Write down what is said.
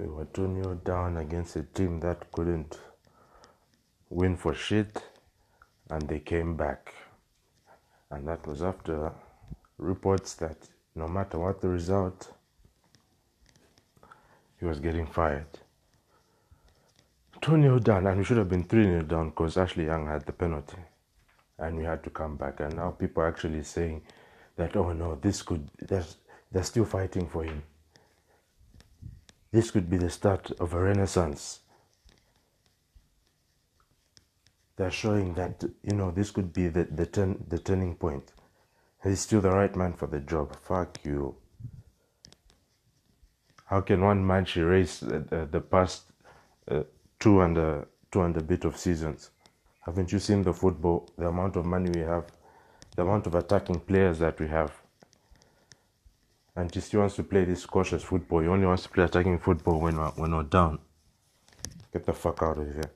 We were 2 0 down against a team that couldn't win for shit, and they came back. And that was after reports that no matter what the result, he was getting fired. 2 0 down, and we should have been 3 0 down because Ashley Young had the penalty. And we had to come back. And now people are actually saying that, oh no, this could, they're, they're still fighting for him. This could be the start of a renaissance. They're showing that, you know, this could be the, the, turn, the turning point. He's still the right man for the job. Fuck you. How can one match erase the, the past uh, two and two and a bit of seasons? Haven't you seen the football, the amount of money we have, the amount of attacking players that we have? And he still wants to play this cautious football. He only wants to play attacking football when we're, when we're down. Get the fuck out of here.